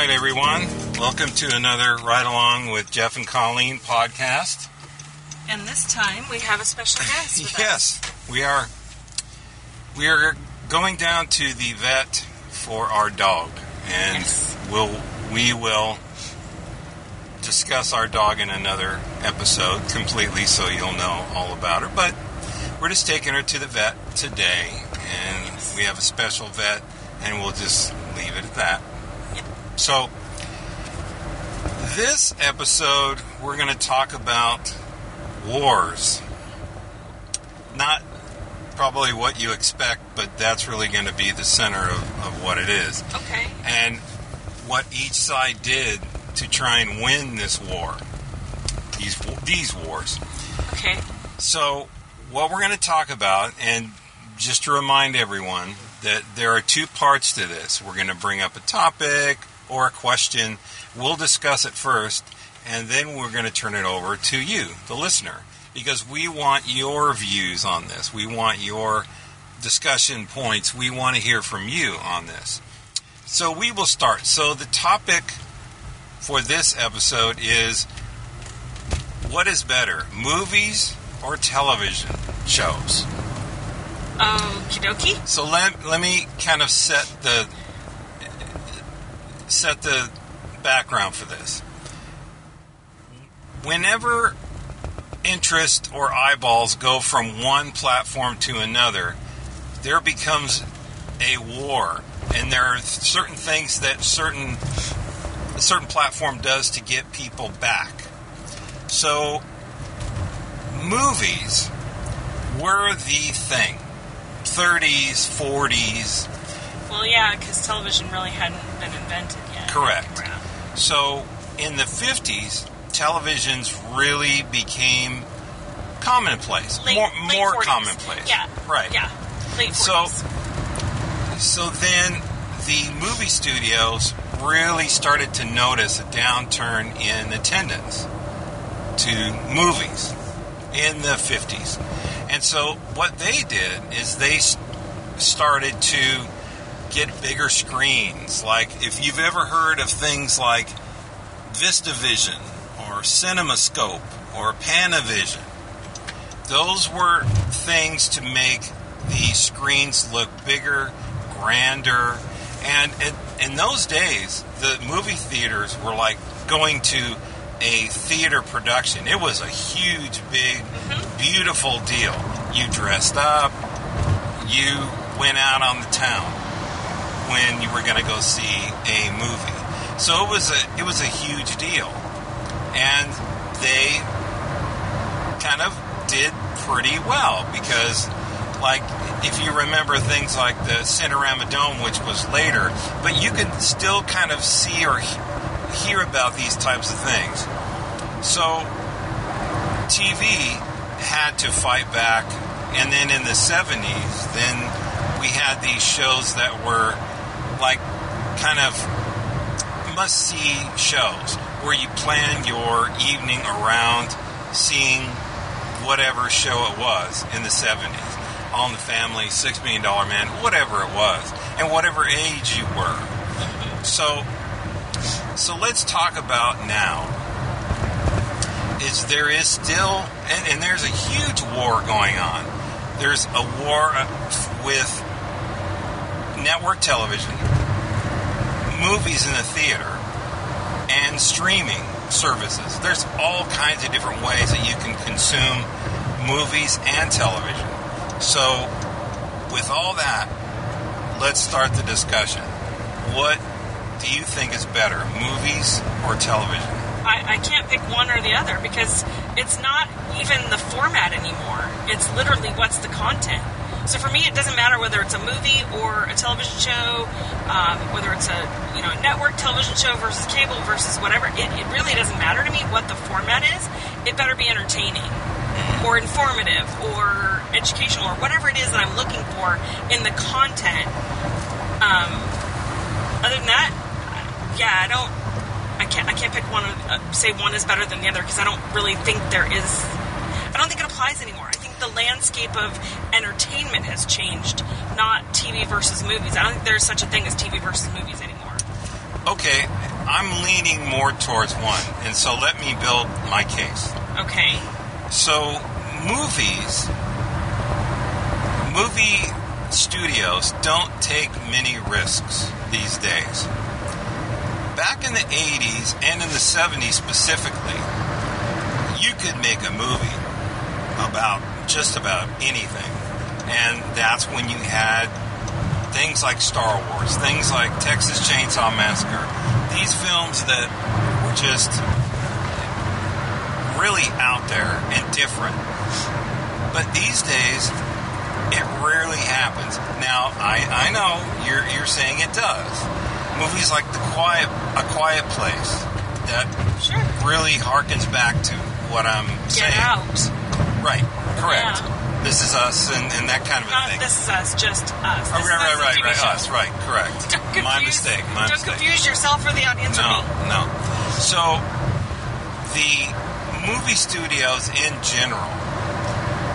right, everyone. Welcome to another Ride Along with Jeff and Colleen podcast. And this time we have a special guest with us. Yes, we are. We are going down to the vet for our dog, and Yes. we'll we will discuss our dog in another episode completely, so you'll know all about her. But we're just taking her to the vet today, and Yes. we have a special vet, and we'll just leave it at that. So, this episode, we're going to talk about wars. Not probably what you expect, but that's really going to be the center of, of what it is. Okay. And what each side did to try and win this war. These, these wars. Okay. So, what we're going to talk about, and just to remind everyone that there are two parts to this. We're going to bring up a topic or a question. We'll discuss it first, and then we're going to turn it over to you, the listener, because we want your views on this. We want your discussion points. We want to hear from you on this. So, we will start. So, the topic for this episode is what is better, movies or television shows? Um, Okie dokie. So let, let me kind of set the set the background for this. Whenever interest or eyeballs go from one platform to another, there becomes a war, and there are certain things that certain a certain platform does to get people back. So, movies were the thing. 30s, 40s. Well, yeah, because television really hadn't been invented yet. Correct. Around. So, in the 50s, televisions really became commonplace. Late, more late more 40s. commonplace. Yeah. Right. Yeah. Late So- 40s. So so then the movie studios really started to notice a downturn in attendance to movies in the 50s. And so what they did is they started to get bigger screens. Like if you've ever heard of things like VistaVision or CinemaScope or Panavision, those were things to make the screens look bigger, grander, and in, in those days, the movie theaters were like going to a theater production. It was a huge, big, mm-hmm. beautiful deal. You dressed up, you went out on the town when you were going to go see a movie. So it was a it was a huge deal, and they kind of did pretty well because like if you remember things like the Cinerama Dome which was later but you could still kind of see or he- hear about these types of things. So TV had to fight back. And then in the 70s then we had these shows that were like kind of must see shows where you plan your evening around seeing whatever show it was in the 70s. All in the Family, Six Million Dollar Man, whatever it was, and whatever age you were. Mm-hmm. So, so let's talk about now. Is there is still, and, and there's a huge war going on. There's a war with network television, movies in the theater, and streaming services. There's all kinds of different ways that you can consume movies and television. So, with all that, let's start the discussion. What do you think is better, movies or television? I, I can't pick one or the other because it's not even the format anymore. It's literally what's the content. So for me, it doesn't matter whether it's a movie or a television show, um, whether it's a you know network television show versus cable versus whatever. It, it really doesn't matter to me what the format is. It better be entertaining or informative or educational or whatever it is that I'm looking for in the content. Um, other than that, yeah, I don't. I can't. I can't pick one. Uh, say one is better than the other because I don't really think there is. I don't think it applies anymore. I think the landscape of entertainment has changed, not TV versus movies. I don't think there's such a thing as TV versus movies anymore. Okay, I'm leaning more towards one, and so let me build my case. Okay. So, movies, movie studios don't take many risks these days. Back in the 80s and in the 70s specifically, you could make a movie about just about anything. And that's when you had things like Star Wars, things like Texas Chainsaw Massacre, these films that were just really out there and different. But these days, it rarely happens. Now, I, I know you're, you're saying it does. Movies like The Quiet, A Quiet Place, that Sure. really harkens back to what I'm Get saying. out. Right, correct. Yeah. This is us and, and that kind of a Not thing. this is us, just us. Oh, right, right, right, right. Us, right, correct. Don't confuse, My mistake. My don't mistake. confuse yourself or the audience or No, me. no. So, the movie studios in general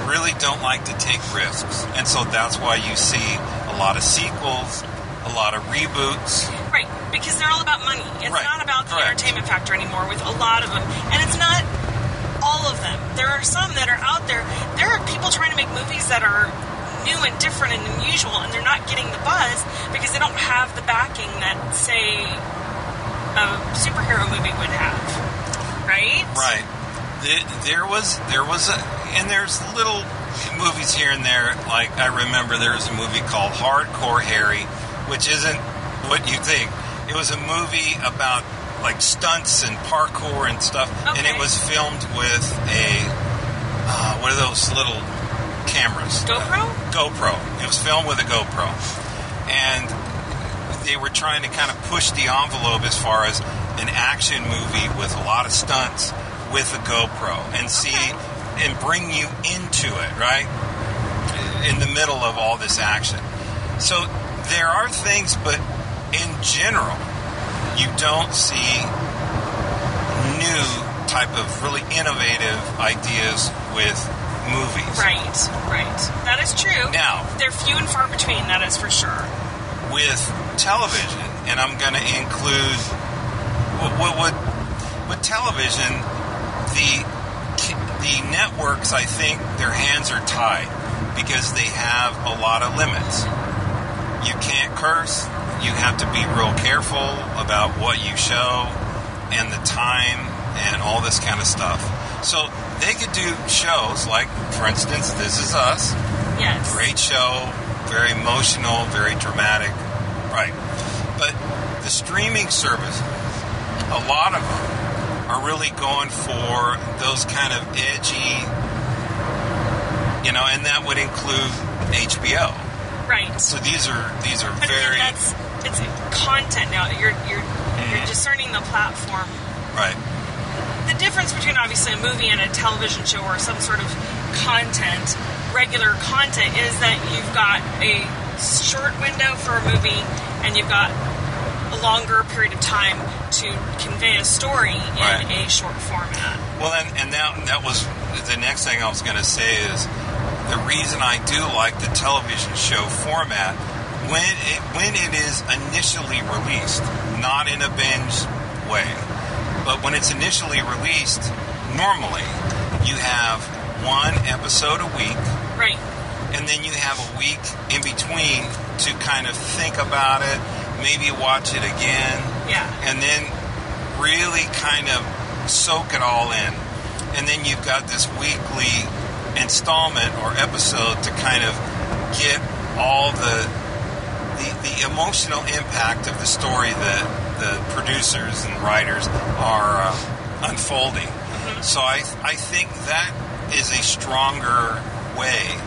really don't like to take risks. And so that's why you see a lot of sequels, a lot of reboots. Right, because they're all about money. It's Right, not about the correct. entertainment factor anymore with a lot of them. And it's not all of them. There are some that are out there. There are people trying to make movies that are new and different and unusual, and they're not getting the buzz because they don't have the backing that, say, a superhero movie would have. Right? Right. The- There was, there was a, and there's little movies here and there. Like I remember there was a movie called Hardcore Harry, which isn't what you think. It was a movie about like stunts and parkour and stuff, and it was filmed with a uh, what are those little cameras? GoPro? GoPro. It was filmed with a GoPro, and they were trying to kind of push the envelope as far as an action movie with a lot of stunts with a GoPro and see Okay. and bring you into it, right? In the middle of all this action. So there are things, but in general, you don't see new type of really innovative ideas with movies. Right, right. That is true. Now, They're few and far between, that is for sure. with television, and I'm going to include what, what, what, with television, the the networks. I think their hands are tied because they have a lot of limits. You can't curse. You have to be real careful about what you show and the time and all this kind of stuff. So they could do shows like, for instance, This Is Us. Yes. Great show, very emotional, very dramatic. Right. But the streaming service, a lot of them are really going for those kind of edgy, you know, and that would include HBO. Right. So these are these are But very that's it's content now. You're you're Mm-hmm. you're discerning the platform. right. The difference between obviously a movie and a television show or some sort of content, regular content, is that you've got a short window for a movie and you've got a longer period of time to convey a story in Right. a short format. Well, and, and that, that was the next thing I was going to say is the reason I do like the television show format when it, when it is initially released, not in a binge way, but when it's initially released, normally you have one episode a week, Right. and then you have a week in between to kind of think about it, maybe watch it again, Yeah. and then really kind of soak it all in. And then you've got this weekly installment or episode to kind of get all the the, the emotional impact of the story that the producers and writers are uh, unfolding. So I I think that is a stronger way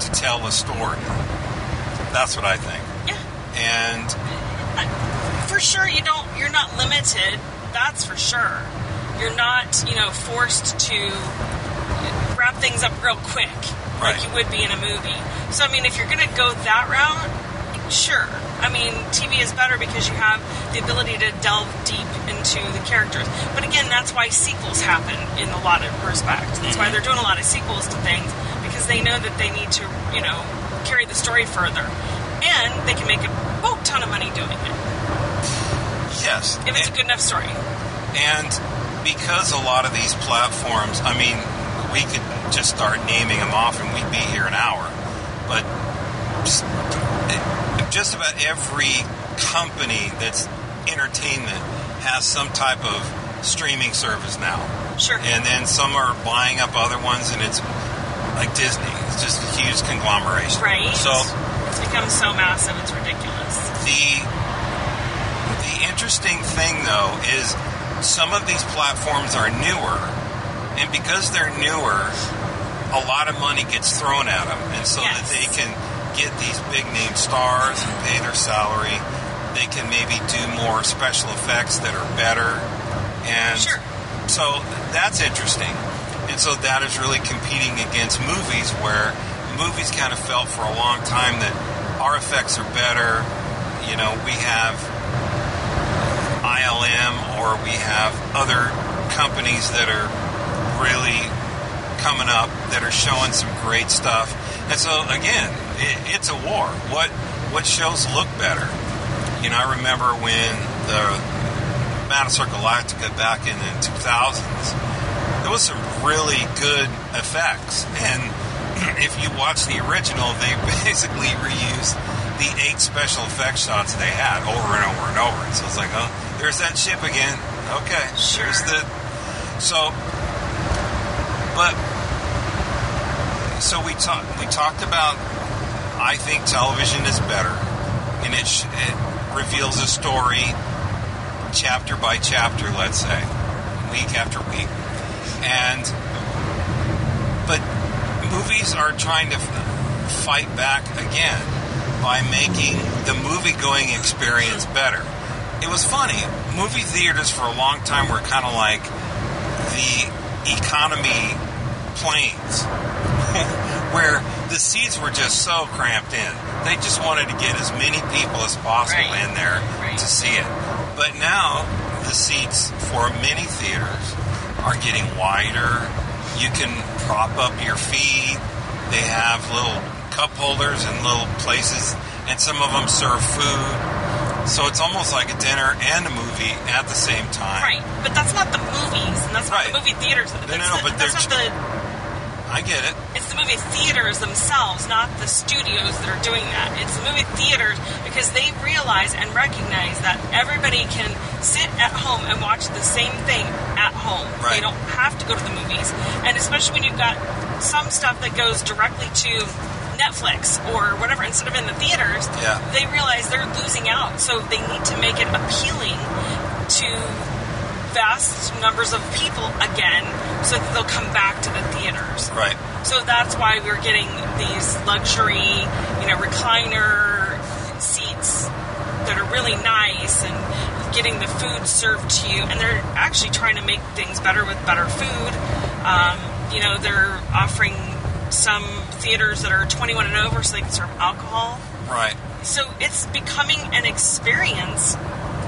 to tell a story. That's what I think. Yeah. And for sure you don't you're not limited that's for sure you're not you know forced to wrap things up real quick like you would be in a movie so i mean if you're gonna go that route sure i mean tv is better because you have the ability to delve deep into the characters but again that's why sequels happen in a lot of respects that's why mm-hmm. they're doing a lot of sequels to things because they know that they need to you know carry the story further and they can make a boat ton of money doing it Yes. If it's a good enough story. And because a lot of these platforms, I mean, we could just start naming them off and we'd be here an hour. But just, just about every company that's entertainment has some type of streaming service now. Sure. And then some are buying up other ones, and it's like Disney. It's just a huge conglomeration. right. So it's become so massive, it's ridiculous. the the interesting thing though is some of these platforms are newer and because they're newer a lot of money gets thrown at them and so that they can get these big name stars and pay their salary they can maybe do more special effects that are better and Sure. so that's interesting and so that is really competing against movies where movies kind of felt for a long time that our effects are better you know we have ILM or we have other companies that are really coming up that are showing some great stuff. And so again, it, it's a war. What what shows look better? You know, I remember when the Battlestar Galactica back in the 2000s, there was some really good effects. And if you watch the original, they basically reused the eight special effects shots they had over and over and over. And so it's like, oh, there's that ship again. Okay, Sure. there's the so. But so we talked. We talked about. I think television is better, and it, sh- it reveals a story, chapter by chapter. Let's say, week after week, and but movies are trying to f- fight back again by making the movie going experience better. It was funny. Movie theaters for a long time were kind of like the economy planes, where the seats were just so cramped in. They just wanted to get as many people as possible Right. in there Right. to see it. But now the seats for many theaters are getting wider. You can prop up your feet. They have little cup holders and little places, and some of them serve food. So it's almost like a dinner and a movie at the same time. Right. But that's not the movies, and that's not Right. the movie theaters. That's, no, no, the- but that's they're not the. I get it. It's the movie theaters themselves, not the studios that are doing that. It's the movie theaters because they realize and recognize that everybody can sit at home and watch the same thing at home. They don't have to go to the movies. And especially when you've got some stuff that goes directly to Netflix or whatever instead of in the theaters, Yeah. they realize they're losing out. So they need to make it appealing to vast numbers of people again so that they'll come back to the theaters. Right. So that's why we're getting these luxury, you know, recliner seats that are really nice and getting the food served to you. And they're actually trying to make things better with better food. Um, you know, they're offering some theaters that are 21 and over so they can serve alcohol. Right. So it's becoming an experience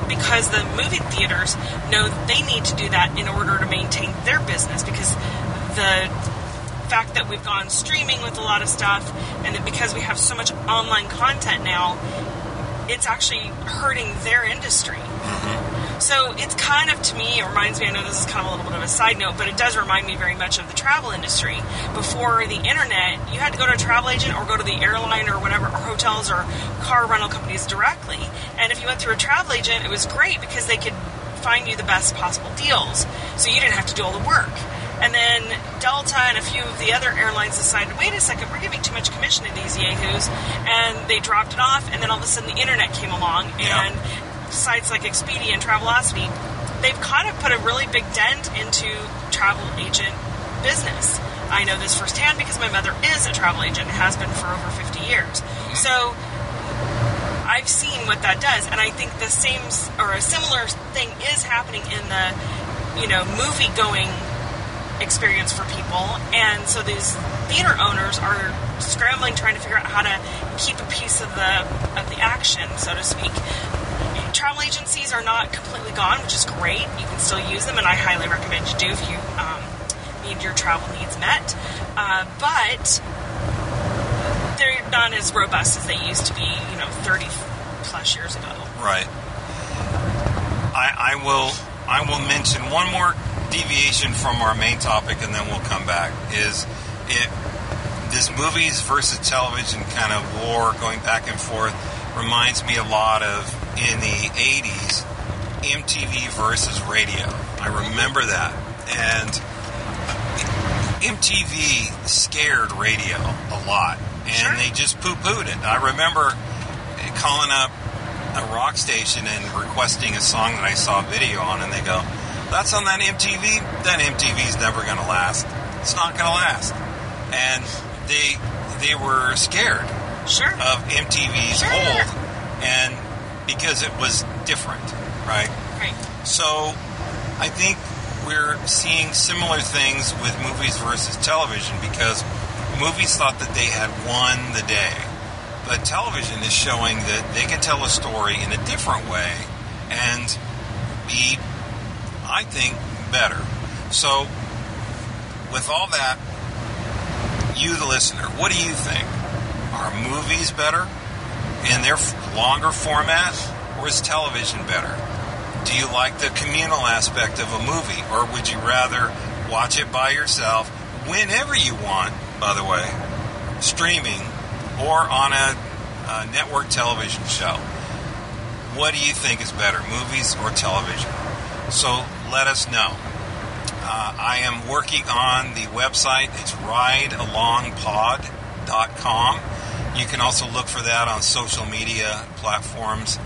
because the movie theaters know they need to do that in order to maintain their business because the fact that we've gone streaming with a lot of stuff and that because we have so much online content now it's actually hurting their industry mm-hmm. So it's kind of to me it reminds me i know this is kind of a little bit of a side note but it does remind me very much of the travel industry before the internet you had to go to a travel agent or go to the airline or whatever or hotels or car rental companies directly and if you went through a travel agent it was great because they could find you the best possible deals so you didn't have to do all the work and then Delta and a few of the other airlines decided, wait a second, we're giving too much commission to these yahoos, and they dropped it off. And then all of a sudden, the internet came along, Yeah. Sites like Expedia and Travelocity, they've kind of put a really big dent into travel agent business. I know this firsthand because my mother is a travel agent, and has been for over 50 years. Mm-hmm. So I've seen what that does, and I think the same or a similar thing is happening in the, you know, movie going experience for people. And so these theater owners are scrambling, trying to figure out how to keep a piece of the of the action, so to speak. Travel agencies are not completely gone, which is great. You can still use them, and I highly recommend you do if you um, need your travel needs met. Uh, but they're not as robust as they used to be, you know, 30 plus years ago. Right. I, I will I will mention one more deviation from our main topic, and then we'll come back. Is it this movies versus television kind of war going back and forth reminds me a lot of in the 80s MTV versus radio. I remember that. And MTV scared radio a lot. And Sure. they just poo pooed it. I remember calling up a rock station and requesting a song that I saw a video on, and they go, That's on that MTV? That MTV's never going to last. It's not going to last. And they they were scared Sure. of MTV's Sure. hold, and because it was different, right? right. So I think we're seeing similar things with movies versus television because movies thought that they had won the day. But television is showing that they can tell a story in a different way and be, I think, better. So, with all that, you, the listener, what do you think? Are movies better And f- longer format, or is television better? Do you like the communal aspect of a movie, or would you rather watch it by yourself whenever you want, by the way, streaming or on a, a network television show? What do you think is better, movies or television? So let us know. Uh, I am working on the website. It's ridealongpod.com. You can also look for that on social media platforms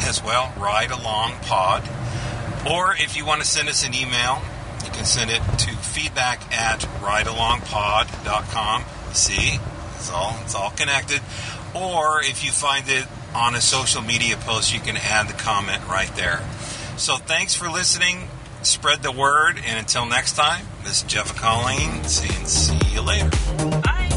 as well, Ride Along Pod. Or if you want to send us an email, you can send it to feedback at ridealongpod.com. See, it's all, it's all connected. Or if you find it on a social media post, you can add the comment right there. So thanks for listening. Spread the word. And until next time, this is Jeff Colleen. See, see you later. Bye.